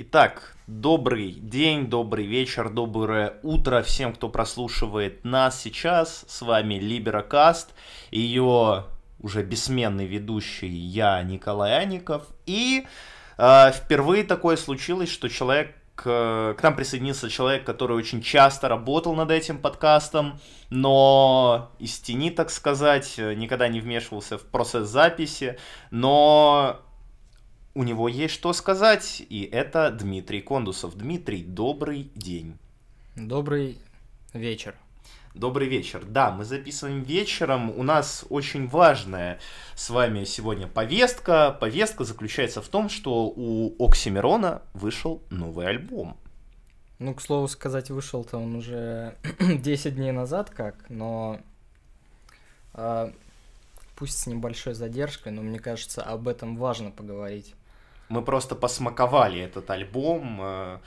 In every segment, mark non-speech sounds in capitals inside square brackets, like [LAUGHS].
Итак, добрый день, добрый вечер, доброе утро всем, кто прослушивает нас сейчас. С вами Либерокаст, ее уже бессменный ведущий я, Николай Аников. И э, впервые такое случилось, что человек к, к нам присоединился человек, который очень часто работал над этим подкастом, но из тени, так сказать, никогда не вмешивался в процесс записи, но у него есть что сказать, и это Дмитрий Кондусов. Дмитрий, добрый день. Добрый вечер. Добрый вечер. Да, мы записываем вечером. У нас очень важная с вами сегодня повестка. Повестка заключается в том, что у Оксимирона вышел новый альбом. Ну, к слову сказать, вышел-то он уже [CLEARS THROAT] 10 дней назад как, но э, пусть с небольшой задержкой, но мне кажется, об этом важно поговорить. Мы просто посмаковали этот альбом, э,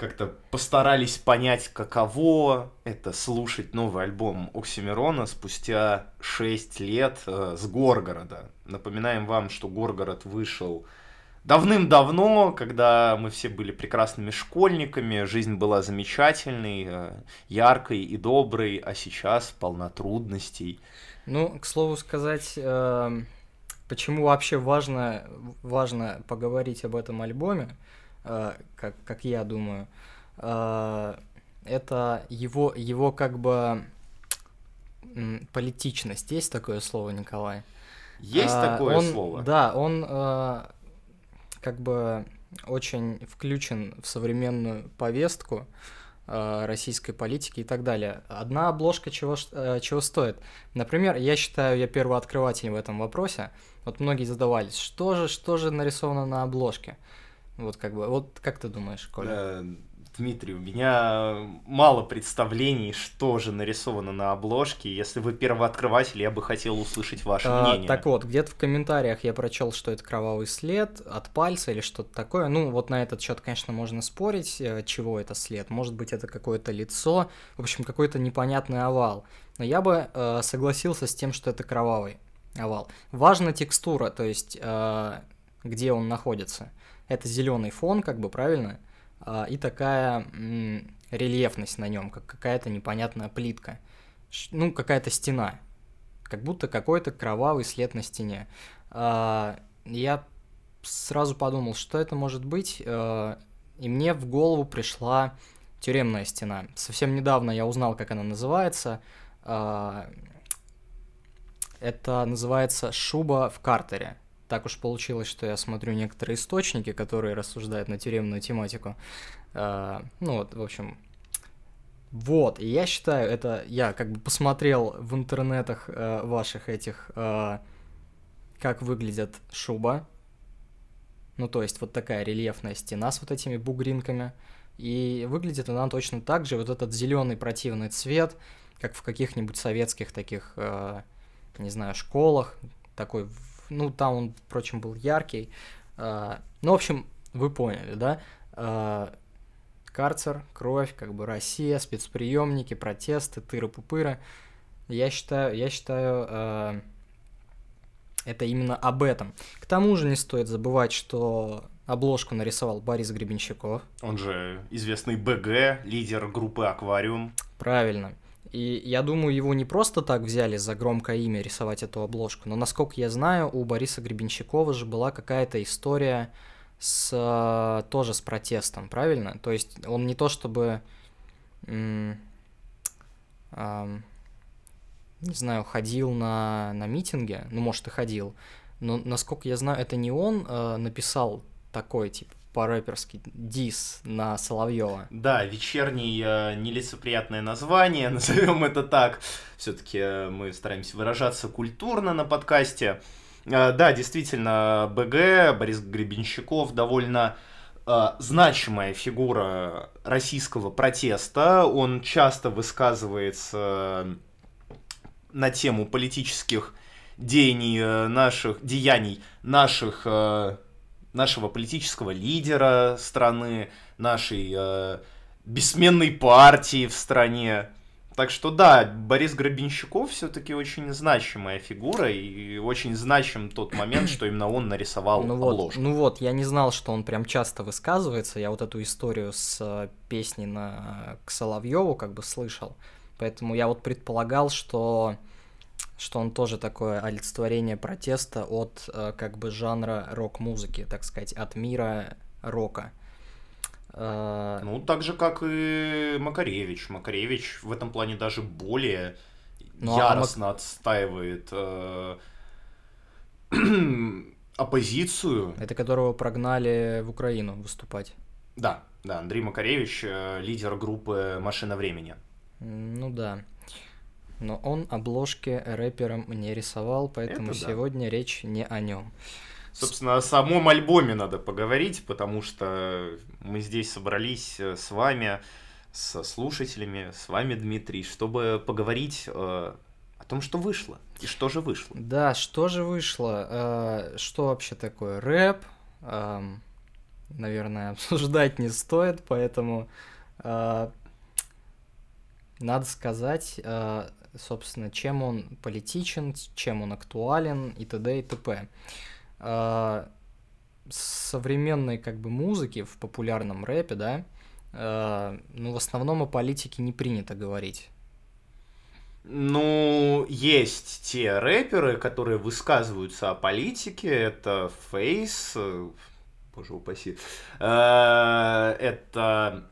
как-то постарались понять, каково это слушать новый альбом Оксимирона спустя 6 лет э, с Горгорода. Напоминаем вам, что Горгород вышел давным-давно, когда мы все были прекрасными школьниками, жизнь была замечательной, э, яркой и доброй, а сейчас полна трудностей. Ну, к слову сказать, почему вообще важно, важно поговорить об этом альбоме, э, как, как я думаю, э, это его, его как бы политичность. Есть такое слово, Николай? Есть а, такое он, слово? Да, он э, как бы очень включен в современную повестку. Э, российской политики и так далее. Одна обложка чего, э, чего стоит? Например, я считаю, я первооткрыватель в этом вопросе. Вот многие задавались, что же, что же нарисовано на обложке? Вот как бы, вот как ты думаешь, Коля? Э, Дмитрий, у меня мало представлений, что же нарисовано на обложке. Если вы первооткрыватель, я бы хотел услышать ваше а, мнение. Так вот, где-то в комментариях я прочел, что это кровавый след от пальца или что-то такое. Ну, вот на этот счет, конечно, можно спорить, э, чего это след. Может быть, это какое-то лицо, в общем, какой-то непонятный овал. Но я бы э, согласился с тем, что это кровавый овал. Важна текстура, то есть э, где он находится. Это зеленый фон, как бы правильно а, и такая рельефность на нем, как какая-то непонятная плитка. Ну, какая-то стена. Как будто какой-то кровавый след на стене. А, я сразу подумал, что это может быть, а, и мне в голову пришла тюремная стена. Совсем недавно я узнал, как она называется. Это называется шуба в картере так уж получилось, что я смотрю некоторые источники, которые рассуждают на тюремную тематику. Uh, ну вот, в общем, вот, и я считаю, это я как бы посмотрел в интернетах uh, ваших этих, uh, как выглядит шуба. Ну, то есть вот такая рельефная стена с вот этими бугринками. И выглядит она точно так же, вот этот зеленый противный цвет, как в каких-нибудь советских таких, не знаю, школах, такой ну, там он, впрочем, был яркий. А, ну, в общем, вы поняли, да? А, карцер, кровь, как бы Россия, спецприемники, протесты, тыры-пупыры. Я считаю, я считаю, а, это именно об этом. К тому же не стоит забывать, что обложку нарисовал Борис Гребенщиков. Он же известный БГ, лидер группы «Аквариум». Правильно. И я думаю, его не просто так взяли за громкое имя рисовать эту обложку, но, насколько я знаю, у Бориса Гребенщикова же была какая-то история с э, тоже с протестом, правильно? То есть он не то чтобы, не знаю, ходил на, на митинге, ну, может, и ходил, но, насколько я знаю, это не он э, написал такой, типа, по-рэперски дис на Соловьева. Да, вечерний э, нелицеприятное название, [LAUGHS] назовем это так. Все-таки э, мы стараемся выражаться культурно на подкасте. Э, да, действительно, БГ, Борис Гребенщиков довольно э, значимая фигура российского протеста. Он часто высказывается на тему политических деяний э, наших, деяний наших э, нашего политического лидера страны, нашей э, бессменной партии в стране. Так что да, Борис Грабенщиков все-таки очень значимая фигура, и очень значим тот момент, что именно он нарисовал ну обложку. Вот, ну вот, я не знал, что он прям часто высказывается, я вот эту историю с э, песней на, к Соловьеву как бы слышал, поэтому я вот предполагал, что что он тоже такое олицетворение протеста от э, как бы жанра рок-музыки, так сказать, от мира рока. Э, ну, так же, как и Макаревич. Макаревич в этом плане даже более ну, яростно а Мак... отстаивает э, [CLEARS THROAT] оппозицию. Это которого прогнали в Украину выступать. Да, да, Андрей Макаревич, э, лидер группы «Машина времени». Ну да. Но он обложки рэпером не рисовал, поэтому Это сегодня да. речь не о нем. Собственно, о самом альбоме надо поговорить, потому что мы здесь собрались э, с вами, с слушателями, с вами, Дмитрий, чтобы поговорить э, о том, что вышло. И что же вышло? Да, что же вышло? Э, что вообще такое рэп? Эм, наверное, [LAUGHS] обсуждать не стоит, поэтому надо сказать, собственно, чем он политичен, чем он актуален и т.д. и т.п э, современной как бы музыки в популярном рэпе, да, э, ну, в основном о политике не принято говорить. Ну, есть те рэперы, которые высказываются о политике, это Фейс, боже упаси, э, это,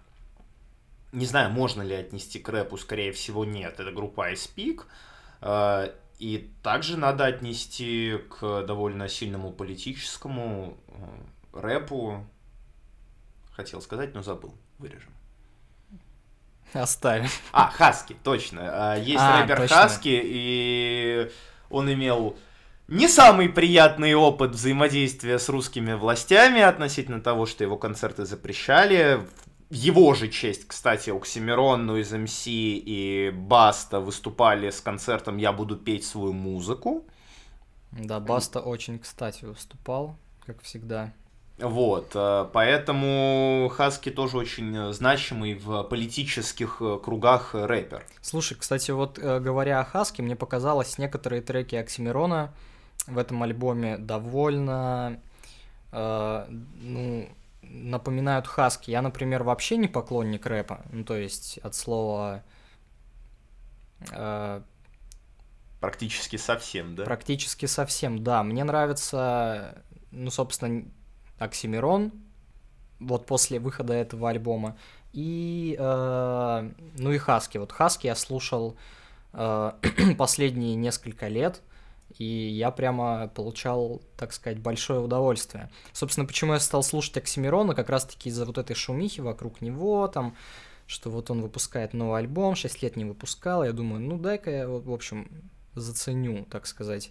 не знаю, можно ли отнести к рэпу, скорее всего, нет, это группа I Speak, э, и также надо отнести к довольно сильному политическому э, рэпу. Хотел сказать, но забыл. Вырежем. Оставим. А, Хаски, точно. А, есть а, рэпер точно. Хаски, и он имел не самый приятный опыт взаимодействия с русскими властями относительно того, что его концерты запрещали его же честь, кстати, Оксимирон, ну из МС и Баста выступали с концертом «Я буду петь свою музыку». Да, Баста очень, кстати, выступал, как всегда. Вот, э, поэтому Хаски тоже очень значимый в политических э, кругах рэпер. Слушай, кстати, вот э, говоря о Хаске, мне показалось, некоторые треки Оксимирона в этом альбоме довольно, э, ну, напоминают хаски. Я, например, вообще не поклонник рэпа. Ну, то есть от слова... Э, практически совсем, да? Практически совсем, да. Мне нравится, ну, собственно, Оксимирон, вот после выхода этого альбома. И, э, ну и Хаски. Вот Хаски я слушал э, [CLEARS THROAT] последние несколько лет и я прямо получал, так сказать, большое удовольствие. Собственно, почему я стал слушать Оксимирона, как раз-таки из-за вот этой шумихи вокруг него, там, что вот он выпускает новый альбом, 6 лет не выпускал, я думаю, ну дай-ка я, в общем, заценю, так сказать,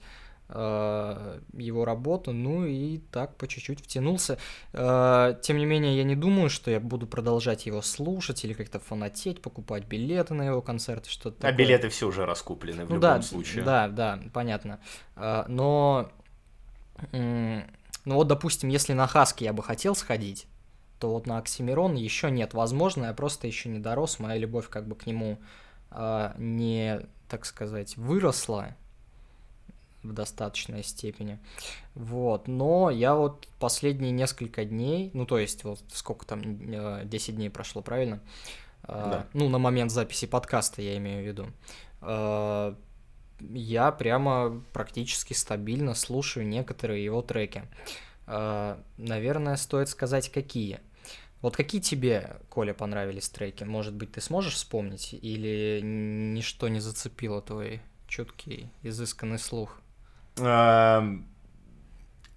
его работу, ну и так по чуть-чуть втянулся. Э, тем не менее, я не думаю, что я буду продолжать его слушать или как-то фанатеть, покупать билеты на его концерты, что-то А такое. билеты все уже раскуплены в ну, любом да, случае. Да, да, понятно. Э, но, ну вот, допустим, если на Хаски я бы хотел сходить, то вот на Оксимирон еще нет. Возможно, я просто еще не дорос, моя любовь как бы к нему не, так сказать, выросла, в достаточной степени. Вот, но я вот последние несколько дней, ну то есть вот сколько там, 10 э, дней прошло, правильно? А, да. Ну, на момент записи подкаста я имею в виду. А, я прямо практически стабильно слушаю некоторые его треки. Наверное, стоит сказать, какие. Вот какие тебе, Коля, понравились треки? Может быть, ты сможешь вспомнить? Или ничто не зацепило твой чуткий, изысканный слух? Эм,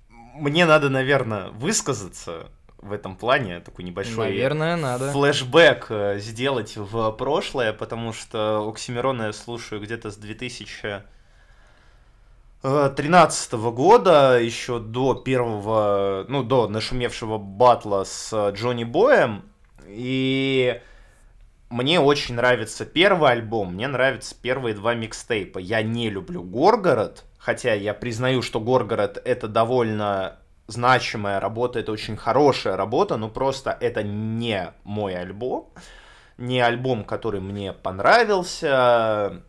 мне надо, наверное, высказаться в этом плане, такой небольшой Наверное, надо. флешбэк э, сделать в прошлое, потому что Оксимирона я слушаю где-то с 2013 года, еще до первого, ну, до нашумевшего батла с Джонни Боем, и мне очень нравится первый альбом, мне нравятся первые два микстейпа. Я не люблю Горгород, хотя я признаю, что Горгород это довольно значимая работа, это очень хорошая работа, но просто это не мой альбом. не альбом, который мне понравился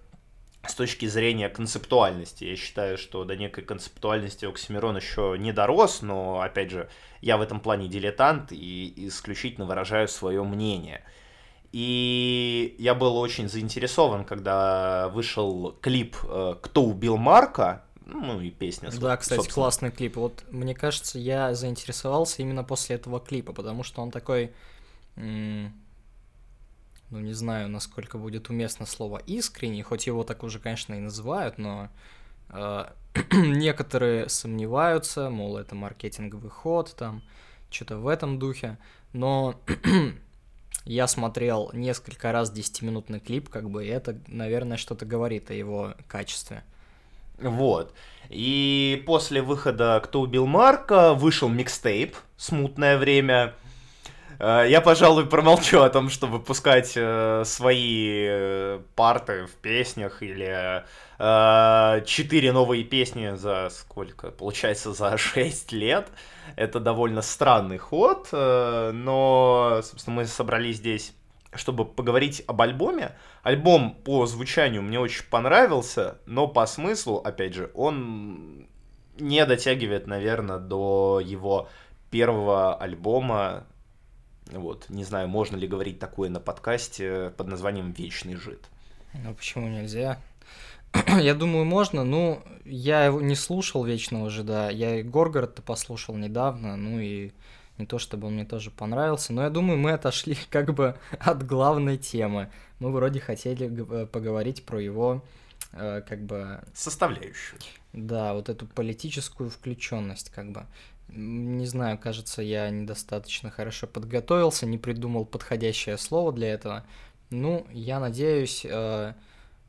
с точки зрения концептуальности. Я считаю, что до некой концептуальности Оксимирон еще не дорос, но, опять же, я в этом плане дилетант и исключительно выражаю свое мнение. И я был очень заинтересован, когда вышел клип э, «Кто убил Марка», ну и песня. Да, кстати, собственно. классный клип. Вот мне кажется, я заинтересовался именно после этого клипа, потому что он такой, ну не знаю, насколько будет уместно слово искренний, хоть его так уже, конечно, и называют, но э, [CLEARS THROAT] некоторые сомневаются, мол, это маркетинговый ход, там что-то в этом духе, но [CLEARS THROAT] я смотрел несколько раз 10-минутный клип, как бы, это, наверное, что-то говорит о его качестве. Вот. И после выхода «Кто убил Марка» вышел микстейп «Смутное время». Э, я, пожалуй, промолчу о том, чтобы выпускать э, свои э, парты в песнях или четыре новые песни за сколько? Получается, за [LAUGHS] 6 лет. Это довольно странный ход, но, собственно, мы собрались здесь чтобы поговорить об альбоме. Альбом по звучанию мне очень понравился, но по смыслу, опять же, он не дотягивает, наверное, до его первого альбома. Вот, не знаю, можно ли говорить такое на подкасте под названием «Вечный жид». Ну, почему нельзя? [CLEARS THROAT] я думаю, можно. Ну, я его не слушал «Вечного жида». Я и Горгород-то послушал недавно, ну и не то чтобы он мне тоже понравился, но я думаю, мы отошли [LAUGHS] как бы от главной темы. Мы вроде хотели э, поговорить про его э, как бы... Составляющую. Да, вот эту политическую включенность как бы. Не знаю, кажется, я недостаточно хорошо подготовился, не придумал подходящее слово для этого. Ну, я надеюсь, э,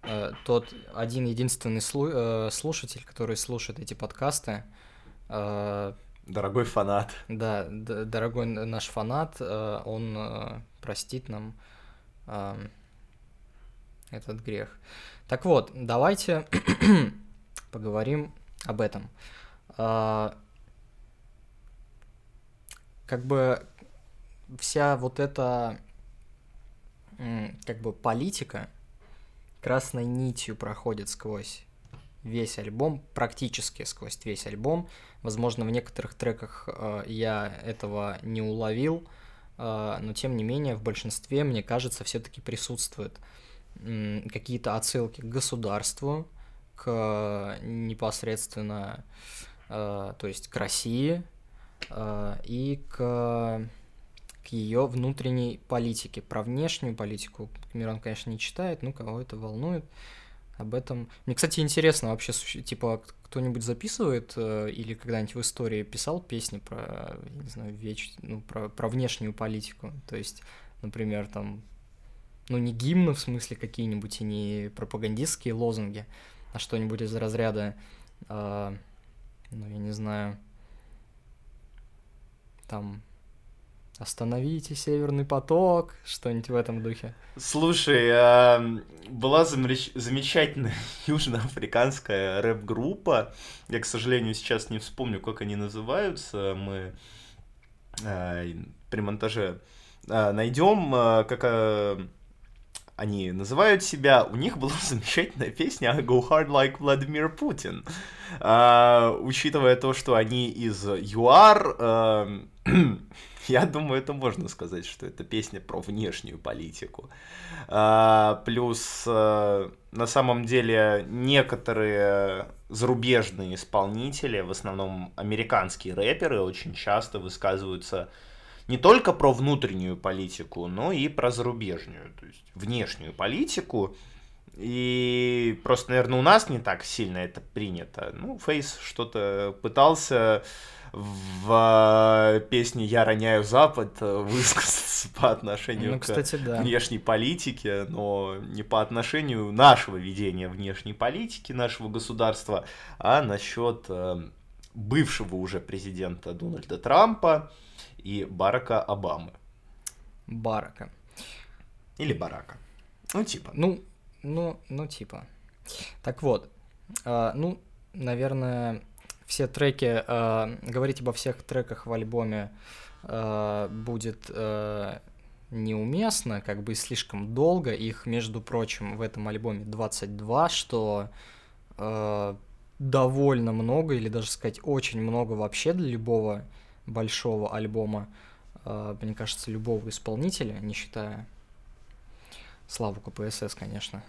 э, тот один единственный слу э, слушатель, который слушает эти подкасты, э, Дорогой фанат. Да, дорогой наш фанат, э, он э, простит нам э, этот грех. Так вот, давайте [CLEARS THROAT] поговорим об этом. Как бы вся вот эта как бы политика красной нитью проходит сквозь весь альбом, практически сквозь весь альбом. Возможно, в некоторых треках э, я этого не уловил, э, но тем не менее в большинстве, мне кажется, все-таки присутствуют э, какие-то отсылки к государству, к непосредственно, э, то есть к России э, и к к ее внутренней политике. Про внешнюю политику Мирон, конечно, не читает, ну, кого это волнует об этом. Мне, кстати, интересно вообще, типа, кто-нибудь записывает э, или когда-нибудь в истории писал песни про, не знаю, веч... ну, про, про внешнюю политику? То есть, например, там, ну, не гимны в смысле какие-нибудь и не пропагандистские лозунги, а что-нибудь из разряда, э, ну, я не знаю, там, Остановите Северный поток, что-нибудь в этом духе. Слушай, а, была замечательная [LAUGHS] южноафриканская рэп-группа. Я, к сожалению, сейчас не вспомню, как они называются. Мы а, при монтаже а, найдем, как они называют себя. У них была [LAUGHS] замечательная песня Go Hard Like Vladimir Putin. Учитывая то, что они из ЮАР, [CLEARS THROAT] Я думаю, это можно сказать, что это песня про внешнюю политику. А, плюс, а, на самом деле, некоторые зарубежные исполнители, в основном американские рэперы, очень часто высказываются не только про внутреннюю политику, но и про зарубежную, то есть внешнюю политику. И просто, наверное, у нас не так сильно это принято. Ну, Фейс что-то пытался в э, песне «Я роняю Запад» высказаться по отношению ну, кстати, к да. внешней политике, но не по отношению нашего ведения внешней политики, нашего государства, а насчет э, бывшего уже президента Дональда Трампа и Барака Обамы. Барака. Или Барака. Ну, типа. Ну, ну, ну, типа. Так вот, э, ну, наверное, все треки, э, говорить обо всех треках в альбоме э, будет э, неуместно, как бы слишком долго. Их, между прочим, в этом альбоме 22, что э, довольно много, или даже сказать очень много вообще для любого большого альбома. Э, мне кажется, любого исполнителя, не считая Славу КПСС, конечно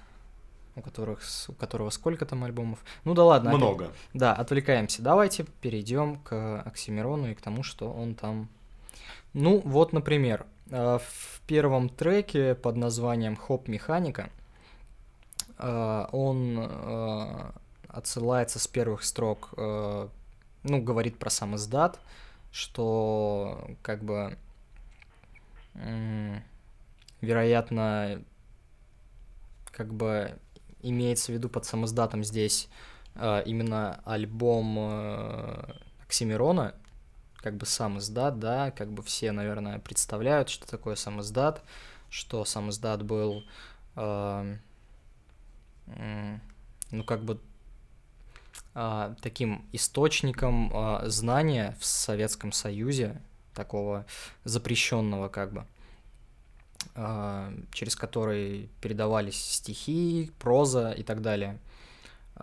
у которых у которого сколько там альбомов. Ну да ладно. Много. Опять, да, отвлекаемся. Давайте перейдем к Оксимирону и к тому, что он там. Ну вот, например, э, в первом треке под названием Хоп Механика э, он э, отсылается с первых строк, ну, говорит про сам издат, что как бы вероятно, как бы имеется в виду под самоздатом здесь именно альбом Оксимирона, как бы сам да, как бы все, наверное, представляют, что такое сам что сам был, э, э, ну, как бы э, таким источником э, знания в Советском Союзе, такого запрещенного, как бы, э, через который передавались стихи, проза и так далее.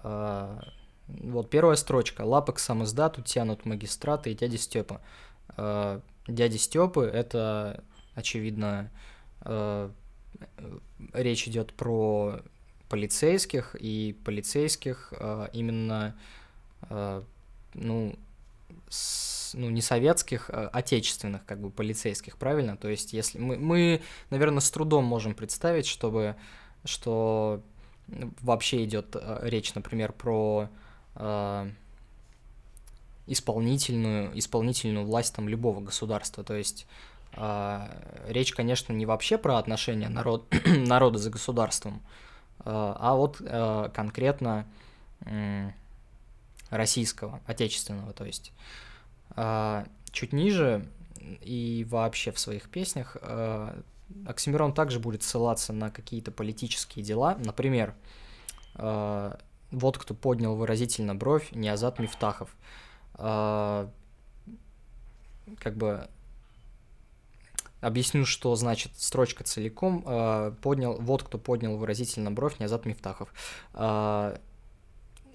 Э, вот первая строчка. Лапы к самоздату тянут магистраты и дяди Степа. Э, дяди Степы это, очевидно, речь идет про полицейских, и полицейских именно, ну, с, ну, не советских, а отечественных, как бы, полицейских, правильно? То есть, если мы, мы, наверное, с трудом можем представить, чтобы, что вообще идет речь, например, про э, исполнительную, исполнительную власть там любого государства. То есть э, речь, конечно, не вообще про отношения народ, [CLEARS THROAT] народа за государством, э, а вот э, конкретно российского, отечественного. То есть чуть ниже и вообще в своих песнях э, Оксимирон также будет ссылаться на какие-то политические дела. Например, э, вот кто поднял выразительно бровь, не Азат Мифтахов. А, как бы объясню, что значит строчка целиком. А, поднял, вот кто поднял выразительно бровь, не Азат Мифтахов. А,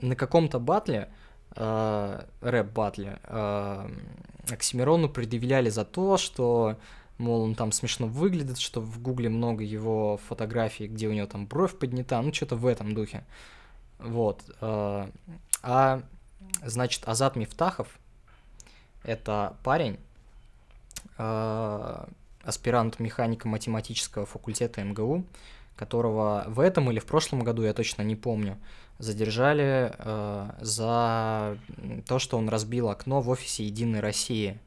на каком-то батле, рэп-батле, а, Оксимирону предъявляли за то, что мол, он там смешно выглядит, что в гугле много его фотографий, где у него там бровь поднята, ну, что-то в этом духе. Вот. Э, а, значит, Азат Мифтахов – это парень, э, аспирант механика математического факультета МГУ, которого в этом или в прошлом году, я точно не помню, задержали э, за то, что он разбил окно в офисе Единой России.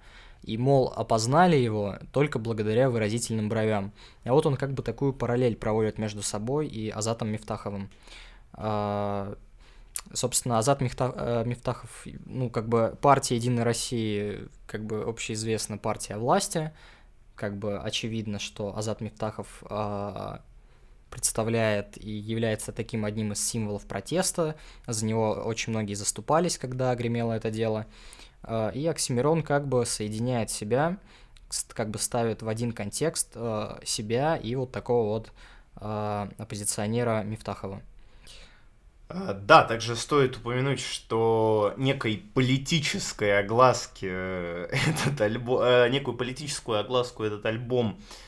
И, мол, опознали его только благодаря выразительным бровям. А вот он как бы такую параллель проводит между собой и Азатом Мифтаховым. А, собственно, Азат э, Мифтахов, ну, как бы партия Единой России, как бы общеизвестна партия власти, как бы очевидно, что Азат Мифтахов а, представляет и является таким одним из символов протеста. За него очень многие заступались, когда гремело это дело. А, и Оксимирон как бы соединяет себя, как бы ставит в один контекст себя и вот такого вот оппозиционера Мифтахова. Да, также стоит упомянуть, что некой политической огласки э, [LAUGHS] этот альбом, э, некую политическую огласку этот альбом э,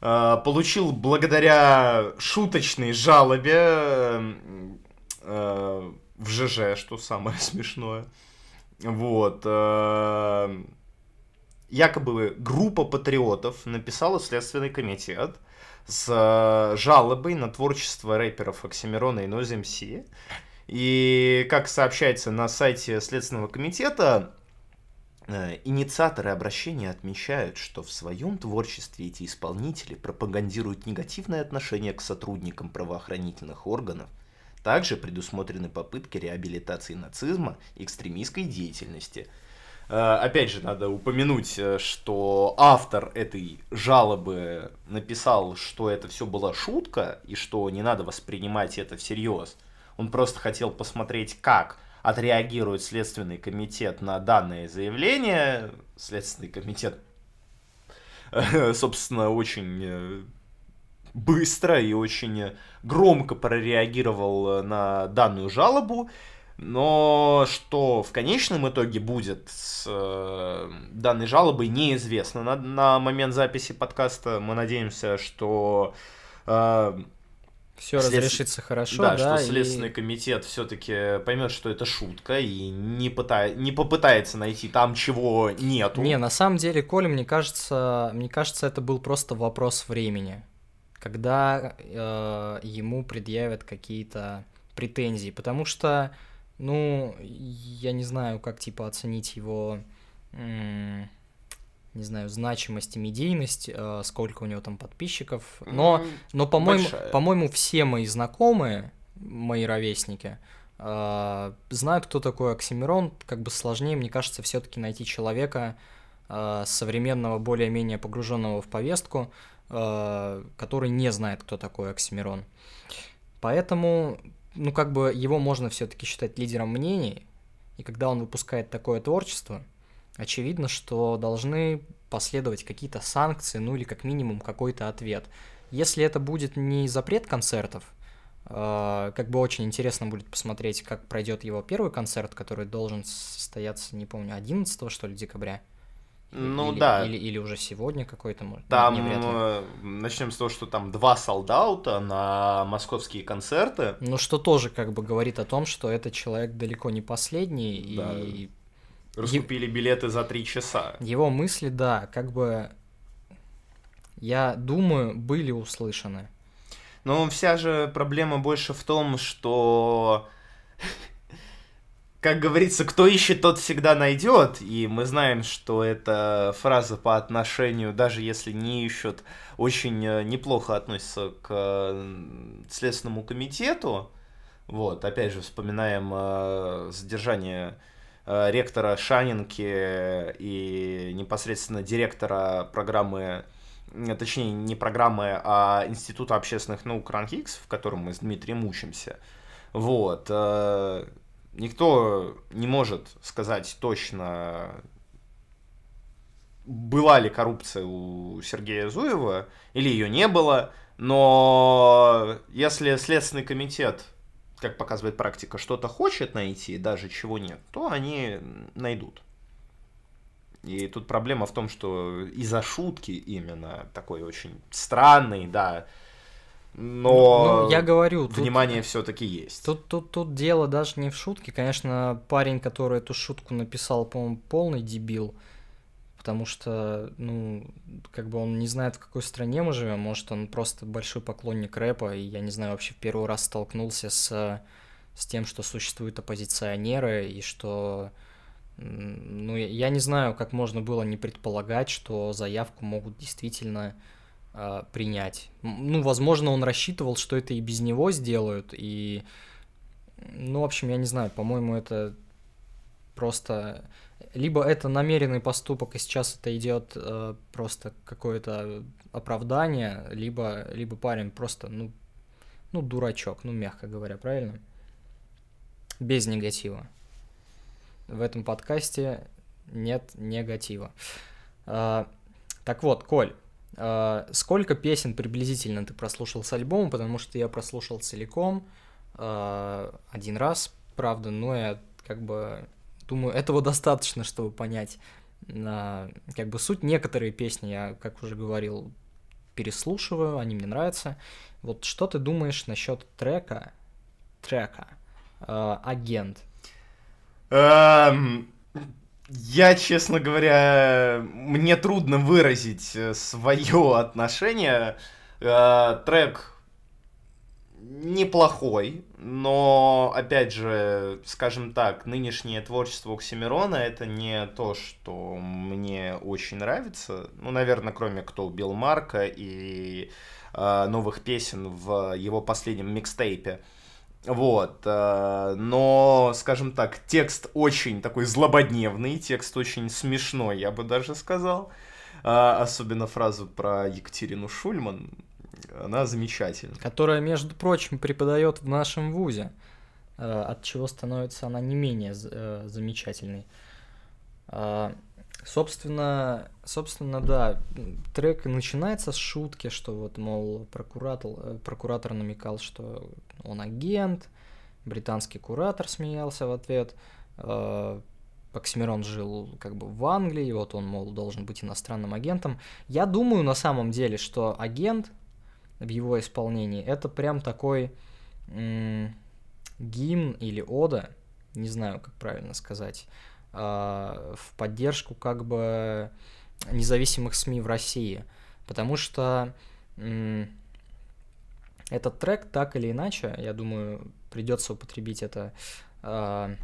получил благодаря шуточной жалобе в ЖЖ, что самое [LAUGHS] смешное. Вот. Якобы группа патриотов написала Следственный комитет, с э, жалобой на творчество рэперов Оксимирона и Noise MC. И, как сообщается на сайте Следственного комитета, э, Инициаторы обращения отмечают, что в своем творчестве эти исполнители пропагандируют негативное отношение к сотрудникам правоохранительных органов. Также предусмотрены попытки реабилитации нацизма и экстремистской деятельности – Э, опять же, надо упомянуть, э, что автор этой жалобы написал, что это все была шутка, и что не надо воспринимать это всерьез. Он просто хотел посмотреть, как отреагирует Следственный комитет на данное заявление. Следственный комитет собственно, очень быстро и очень громко прореагировал на данную жалобу. Но что в конечном итоге будет с э, данной жалобой, неизвестно. На, на момент записи подкаста мы надеемся, что э, все След... разрешится хорошо, да, да что Следственный комитет все-таки поймет, что это шутка и не, пыта... не попытается найти там, чего нету. Не, на самом деле, Коля, мне кажется, мне кажется, это был просто вопрос времени, когда э, ему предъявят какие-то претензии, потому что ну, я не знаю, как, типа, оценить его, не знаю, значимость и медийность, э, сколько у него там подписчиков. Но, но по-моему, по-моему, все мои знакомые, мои ровесники, э, знают, кто такой Оксимирон. Как бы сложнее, мне кажется, все-таки найти человека э, современного, более-менее погруженного в повестку, который не знает, кто такой Оксимирон. Поэтому ну, как бы его можно все-таки считать лидером мнений, и когда он выпускает такое творчество, очевидно, что должны последовать какие-то санкции, ну или как минимум какой-то ответ. Если это будет не запрет концертов, э, как бы очень интересно будет посмотреть, как пройдет его первый концерт, который должен состояться, не помню, 11 что ли декабря. Ну или, да. Или, или уже сегодня какой-то, может Там не э, начнем с того, что там два солдата на московские концерты. Ну, что тоже как бы говорит о том, что этот человек далеко не последний. Да. И... Раскупили билеты за три часа. Его мысли, да, как бы, я думаю, были услышаны. Но вся же проблема больше в том, что как говорится, кто ищет, тот всегда найдет. И мы знаем, что эта фраза по отношению, даже если не ищут, очень э, неплохо относится к Следственному комитету. Вот, опять же, вспоминаем э, задержание э, ректора Шанинки и непосредственно директора программы, точнее, не программы, а Института общественных наук РАНХИКС, в котором мы с Дмитрием учимся. Вот. Э, никто не может сказать точно, была ли коррупция у Сергея Зуева или ее не было, но если Следственный комитет, как показывает практика, что-то хочет найти, даже чего нет, то они найдут. И тут проблема в том, что из-за шутки именно такой очень странный, да, но ну, я говорю, внимание все-таки есть. Тут, тут, тут дело даже не в шутке. Конечно, парень, который эту шутку написал, по-моему, полный дебил. Потому что, ну, как бы он не знает, в какой стране мы живем. Может, он просто большой поклонник рэпа, и я не знаю, вообще в первый раз столкнулся с, с тем, что существуют оппозиционеры, и что ну, я не знаю, как можно было не предполагать, что заявку могут действительно э, принять. Ну, возможно, он рассчитывал, что это и без него сделают, и, ну, в общем, я не знаю, по-моему, это просто либо это намеренный поступок, и сейчас это идет э, просто какое-то оправдание, либо, либо парень просто, ну, ну, дурачок, ну, мягко говоря, правильно? Без негатива. В этом подкасте нет негатива. Э, так вот, Коль, Uh, сколько песен приблизительно ты прослушал с альбома, потому что я прослушал целиком uh, один раз, правда, но я как бы думаю, этого достаточно, чтобы понять uh, как бы суть. Некоторые песни я, как уже говорил, переслушиваю, они мне нравятся. Вот что ты думаешь насчет трека, трека «Агент»? Um я, честно говоря, мне трудно выразить э, свое отношение. Э, трек неплохой, но, опять же, скажем так, нынешнее творчество Оксимирона это не то, что мне очень нравится. Ну, наверное, кроме кто убил Марка и э, новых песен в его последнем микстейпе. Вот, э, но, скажем так, текст очень такой злободневный, текст очень смешной, я бы даже сказал. Э, особенно фразу про Екатерину Шульман, она замечательна. Которая, между прочим, преподает в нашем вузе, э, от чего становится она не менее замечательной. Собственно, собственно, да, трек начинается с шутки, что вот, мол, прокуратор, э, прокуратор намекал, что он агент, британский куратор смеялся в ответ, э, Оксимирон жил как бы в Англии, вот он, мол, должен быть иностранным агентом. Я думаю на самом деле, что агент в его исполнении это прям такой м- гимн или ода, не знаю, как правильно сказать, э, в поддержку как бы независимых СМИ в России. Потому что м- этот трек так или иначе, я думаю, придется употребить это э,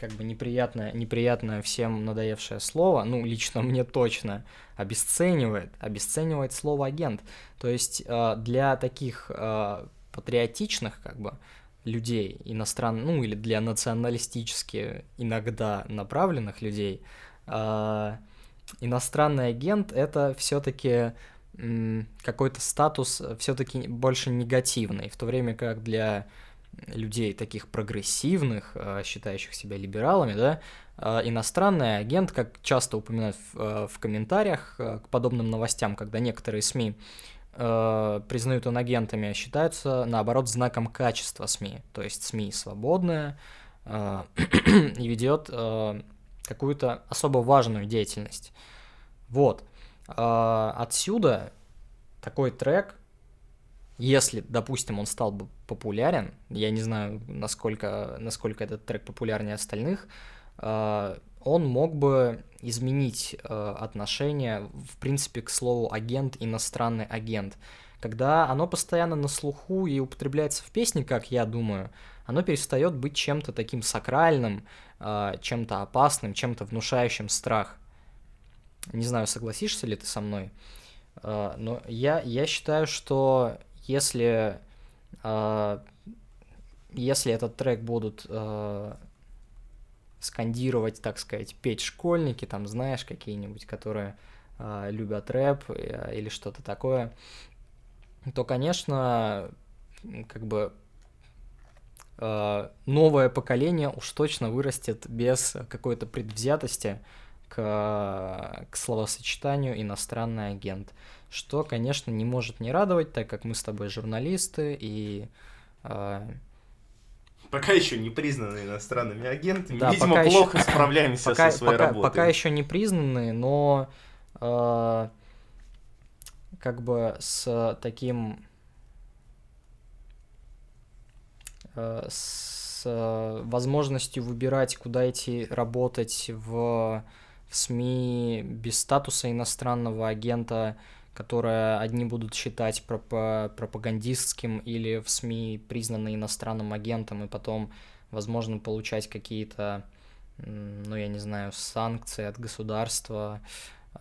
как бы неприятное, неприятное всем надоевшее слово, ну, лично [LAUGHS] мне точно, обесценивает, обесценивает слово агент. То есть э, для таких э, патриотичных, как бы, людей, иностранных, ну, или для националистически иногда направленных людей, э, иностранный агент это все-таки какой-то статус все-таки больше негативный, в то время как для людей таких прогрессивных, э, считающих себя либералами, да, э, иностранный агент, как часто упоминают в, э, в комментариях к подобным новостям, когда некоторые СМИ признают инагентами, считаются, наоборот, знаком качества СМИ. То есть СМИ свободная [CLEARS THROAT] и ведет какую-то особо важную деятельность. Вот. Отсюда такой трек если, допустим, он стал бы популярен, я не знаю, насколько, насколько этот трек популярнее остальных, э, он мог бы изменить э, отношение, в принципе, к слову агент, иностранный агент. Когда оно постоянно на слуху и употребляется в песне, как я думаю, оно перестает быть чем-то таким сакральным, э, чем-то опасным, чем-то внушающим страх. Не знаю, согласишься ли ты со мной, но я, я считаю, что если, если этот трек будут э, скандировать, так сказать, петь школьники, там, знаешь, какие-нибудь, которые э, любят рэп э, или что-то такое, то, конечно, как бы новое поколение уж точно вырастет без какой-то предвзятости к, к словосочетанию иностранный агент что, конечно, не может не радовать, так как мы с тобой журналисты и... Э... Пока еще не признанные иностранными агентами, да, видимо, пока плохо еще... справляемся пока, со своей пока, работой. Пока еще не признанные, но э, как бы с таким э, с возможностью выбирать, куда идти работать в, в СМИ без статуса иностранного агента, которое одни будут считать пропагандистским или в СМИ признанные иностранным агентом, и потом, возможно, получать какие-то, ну, я не знаю, санкции от государства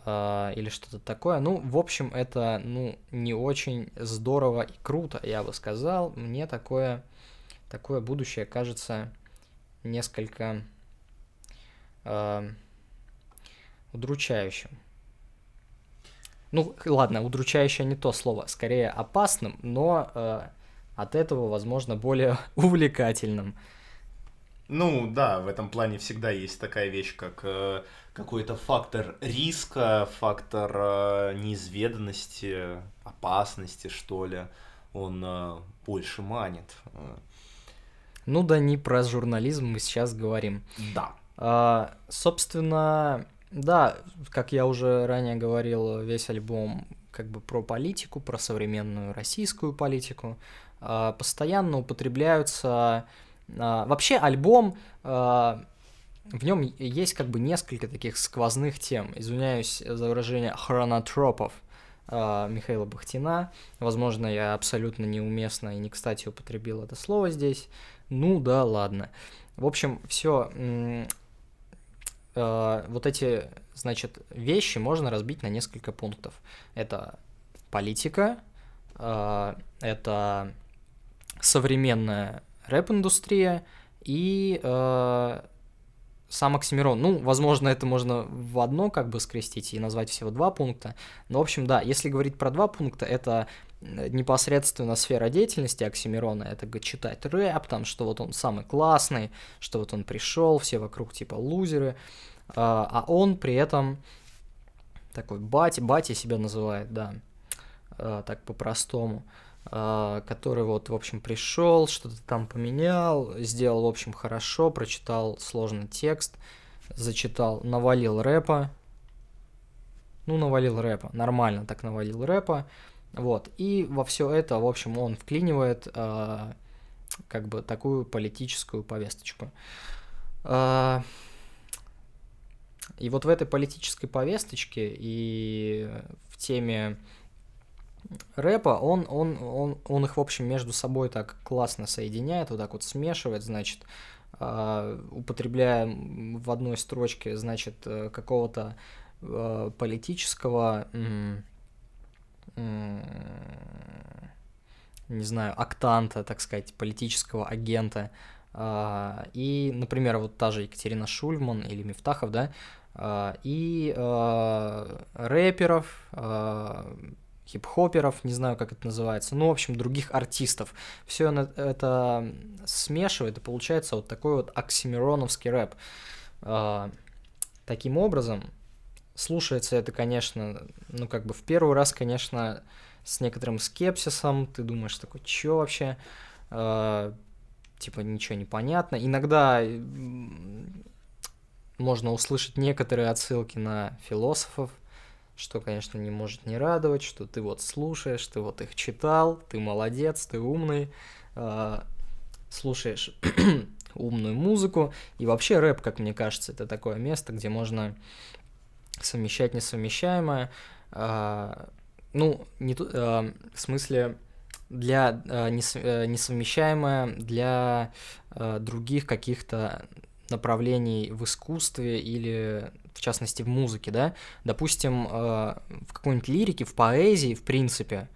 э, или что-то такое. Ну, в общем, это, ну, не очень здорово и круто, я бы сказал. Мне такое, такое будущее кажется несколько э, удручающим. Ну, ладно, удручающее не то слово, скорее опасным, но э, от этого, возможно, более [LAUGHS] увлекательным. Ну да, в этом плане всегда есть такая вещь, как э, какой-то фактор риска, фактор э, неизведанности, опасности, что ли. Он э, больше манит. Ну да, не про журнализм мы сейчас говорим. Да. А, собственно, да, как я уже ранее говорил, весь альбом как бы про политику, про современную российскую политику. А, постоянно употребляются... А, вообще альбом а, в нем есть как бы несколько таких сквозных тем. Извиняюсь за выражение хронотропов Михаила Бахтина. Возможно, я абсолютно неуместно и не кстати употребил это слово здесь. Ну да, ладно. В общем, все э, вот эти, значит, вещи можно разбить на несколько пунктов. Это политика, э, это современная рэп-индустрия и э, сам Оксимирон. Ну, возможно, это можно в одно как бы скрестить и назвать всего два пункта. Но, в общем, да, если говорить про два пункта, это непосредственно сфера деятельности Оксимирона, это читать рэп, там, что вот он самый классный, что вот он пришел, все вокруг типа лузеры. а он при этом такой батя, батя себя называет, да, так по-простому, который вот, в общем, пришел, что-то там поменял, сделал, в общем, хорошо, прочитал сложный текст, зачитал, навалил рэпа, ну, навалил рэпа, нормально так навалил рэпа, вот, и во все это, в общем, он вклинивает э, как бы такую политическую повесточку. Э, и вот в этой политической повесточке и в теме рэпа, он, он, он, он их, в общем, между собой так классно соединяет, вот так вот смешивает, значит, э, употребляя в одной строчке, значит, э, какого-то э, политического, э, не знаю, актанта, так сказать, политического агента. Э, и, например, вот та же Екатерина Шульман или Мифтахов, да, э, и э, рэперов, хип-хоперов, не знаю, как это называется, ну, в общем, других артистов. Все это смешивает, и получается вот такой вот оксимироновский рэп. Таким образом, слушается это, конечно, ну, как бы в первый раз, конечно, с некоторым скепсисом, ты думаешь такой, чё вообще, типа, ничего не понятно. Иногда можно услышать некоторые отсылки на философов, что, конечно, не может не радовать, что ты вот слушаешь, ты вот их читал, ты молодец, ты умный, э, слушаешь [CLEARS THROAT] умную музыку. И вообще рэп, как мне кажется, это такое место, где можно совмещать несовмещаемое. Э, ну, не э, в смысле для нес, э, несовмещаемое для э, других каких-то направлений в искусстве или в частности в музыке, да, допустим, э, в какой-нибудь лирике, в поэзии, в принципе,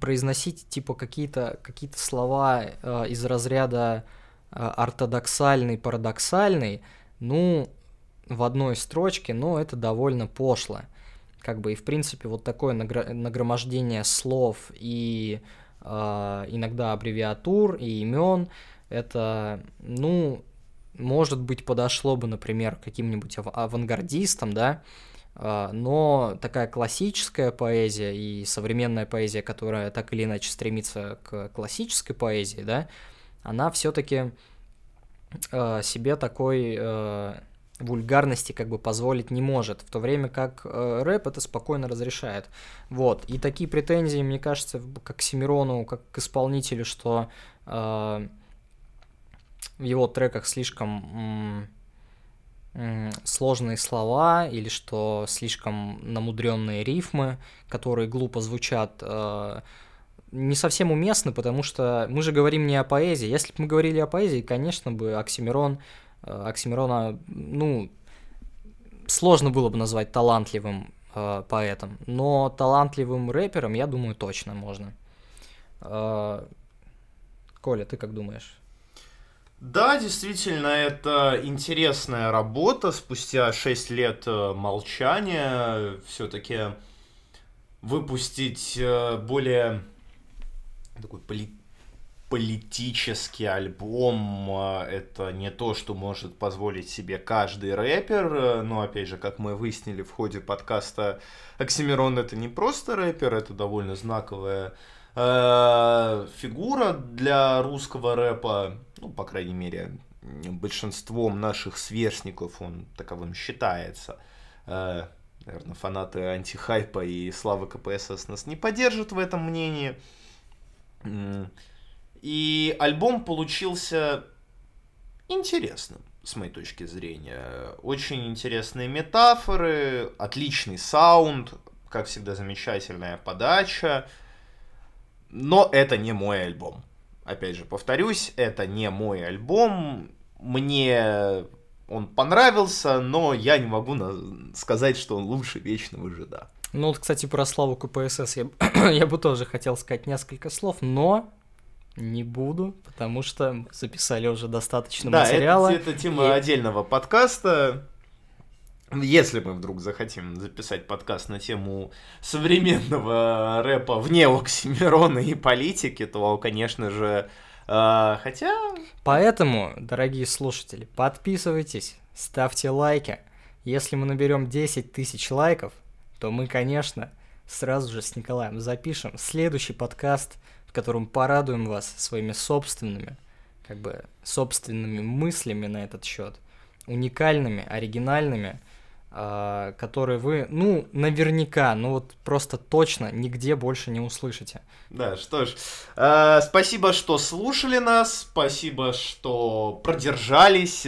произносить типа какие-то какие слова из разряда ортодоксальный, парадоксальный, ну, в одной строчке, но это довольно пошло. Как бы и в принципе вот такое нагромождение слов и э, иногда аббревиатур и имен, это, ну, может быть, подошло бы, например, каким-нибудь ав- авангардистам, да, а, но такая классическая поэзия и современная поэзия, которая так или иначе стремится к классической поэзии, да, она все-таки э, себе такой э, вульгарности как бы позволить не может, в то время как э, рэп это спокойно разрешает. Вот. И такие претензии, мне кажется, как к Семирону, как к исполнителю, что э, в его треках слишком сложные слова или что слишком намудренные рифмы, которые глупо звучат, э, не совсем уместны, потому что мы же говорим не о поэзии. Если бы мы говорили о поэзии, конечно бы Оксимирон, э, Оксимирона, ну, сложно было бы назвать талантливым э, поэтом, но талантливым рэпером, я думаю, точно можно. Коля, ты как думаешь? Да, действительно, это интересная работа. Спустя 6 лет э, молчания все-таки выпустить э, более такой поли политический альбом э, это не то, что может позволить себе каждый рэпер, но опять же, как мы выяснили в ходе подкаста, Оксимирон это не просто рэпер, это довольно знаковая э, фигура для русского рэпа, ну, по крайней мере, большинством наших сверстников он таковым считается. Э, наверное, фанаты антихайпа и славы КПСС нас не поддержат в этом мнении. И альбом получился интересным, с моей точки зрения. Очень интересные метафоры, отличный саунд, как всегда замечательная подача. Но это не мой альбом. Опять же, повторюсь, это не мой альбом. Мне он понравился, но я не могу сказать, что он лучше вечного жида. Ну вот, кстати, про славу КПСС я, [COUGHS] я бы тоже хотел сказать несколько слов, но не буду, потому что записали уже достаточно да, материала. Это, это тема и... отдельного подкаста. Если мы вдруг захотим записать подкаст на тему современного рэпа вне Оксимирона и политики, то, конечно же, А, хотя... Поэтому, дорогие слушатели, подписывайтесь, ставьте лайки. Если мы наберем 10 тысяч лайков, то мы, конечно, сразу же с Николаем запишем следующий подкаст, в котором порадуем вас своими собственными, как бы, собственными мыслями на этот счет, уникальными, оригинальными, а, которые вы, ну, наверняка, ну вот просто точно нигде больше не услышите. Да, что ж, э, спасибо, что слушали нас, спасибо, что продержались,